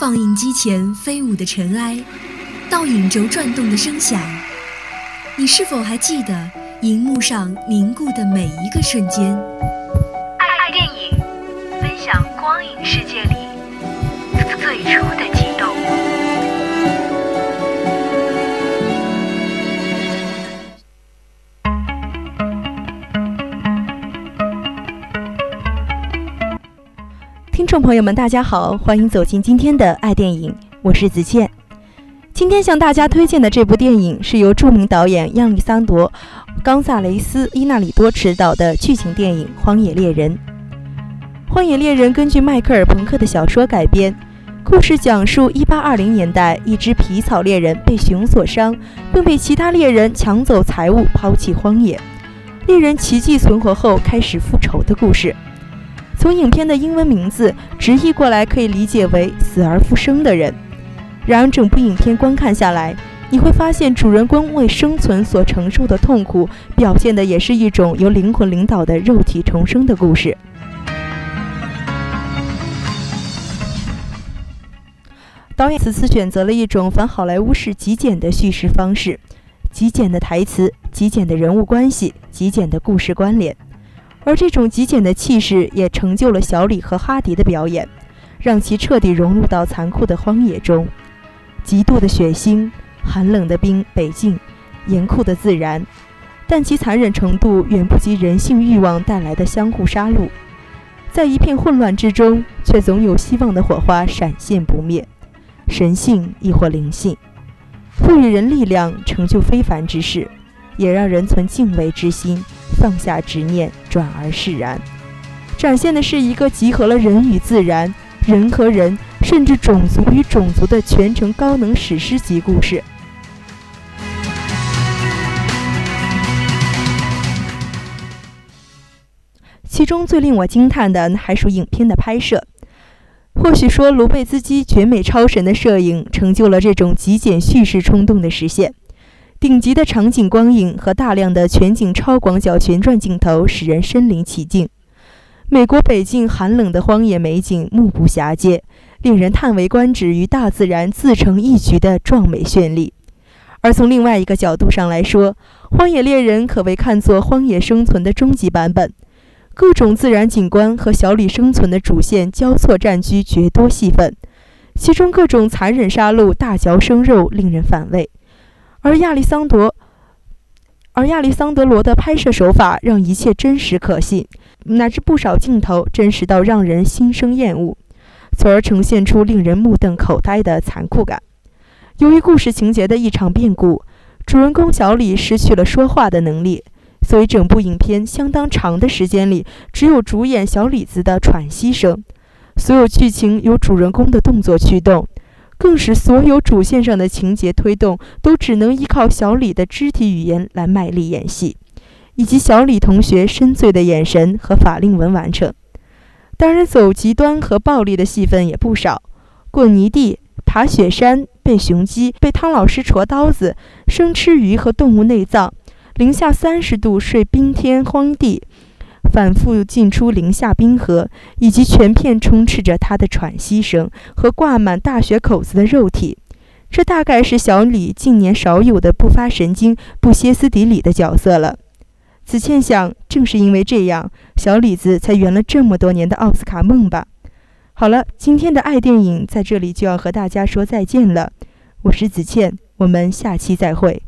放映机前飞舞的尘埃，倒影轴转动的声响，你是否还记得荧幕上凝固的每一个瞬间？爱电影，分享光影世界里最初的激动。听众朋友们，大家好，欢迎走进今天的爱电影，我是子倩。今天向大家推荐的这部电影是由著名导演亚历桑多·冈萨雷斯·伊纳里多执导的剧情电影《荒野猎人》。《荒野猎人》根据迈克尔·朋克的小说改编，故事讲述1820年代一只皮草猎人被熊所伤，并被其他猎人抢走财物，抛弃荒野。猎人奇迹存活后，开始复仇的故事。从影片的英文名字直译过来，可以理解为“死而复生的人”。然而，整部影片观看下来，你会发现主人公为生存所承受的痛苦，表现的也是一种由灵魂领导的肉体重生的故事。导演此次选择了一种反好莱坞式极简的叙事方式，极简的台词，极简的人物关系，极简的故事关联。而这种极简的气势也成就了小李和哈迪的表演，让其彻底融入到残酷的荒野中。极度的血腥，寒冷的冰北境，严酷的自然，但其残忍程度远不及人性欲望带来的相互杀戮。在一片混乱之中，却总有希望的火花闪现不灭。神性亦或灵性，赋予人力量，成就非凡之事，也让人存敬畏之心。放下执念，转而释然，展现的是一个集合了人与自然、人和人，甚至种族与种族的全程高能史诗级故事。其中最令我惊叹的还属影片的拍摄。或许说，卢贝兹基绝美超神的摄影，成就了这种极简叙事冲动的实现。顶级的场景光影和大量的全景超广角旋转镜头，使人身临其境。美国北境寒冷的荒野美景，目不暇接，令人叹为观止与大自然自成一局的壮美绚丽。而从另外一个角度上来说，《荒野猎人》可谓看作荒野生存的终极版本，各种自然景观和小李生存的主线交错占据绝多戏份，其中各种残忍杀戮、大嚼生肉，令人反胃。而亚历桑德，而亚历桑德罗的拍摄手法让一切真实可信，乃至不少镜头真实到让人心生厌恶，从而呈现出令人目瞪口呆的残酷感。由于故事情节的一场变故，主人公小李失去了说话的能力，所以整部影片相当长的时间里，只有主演小李子的喘息声，所有剧情由主人公的动作驱动。更使所有主线上的情节推动都只能依靠小李的肢体语言来卖力演戏，以及小李同学深邃的眼神和法令纹完成。当然，走极端和暴力的戏份也不少：滚泥地、爬雪山、被雄鸡、被汤老师戳刀子、生吃鱼和动物内脏、零下三十度睡冰天荒地。反复进出零下冰河，以及全片充斥着他的喘息声和挂满大血口子的肉体，这大概是小李近年少有的不发神经、不歇斯底里的角色了。子倩想，正是因为这样，小李子才圆了这么多年的奥斯卡梦吧。好了，今天的爱电影在这里就要和大家说再见了。我是子倩，我们下期再会。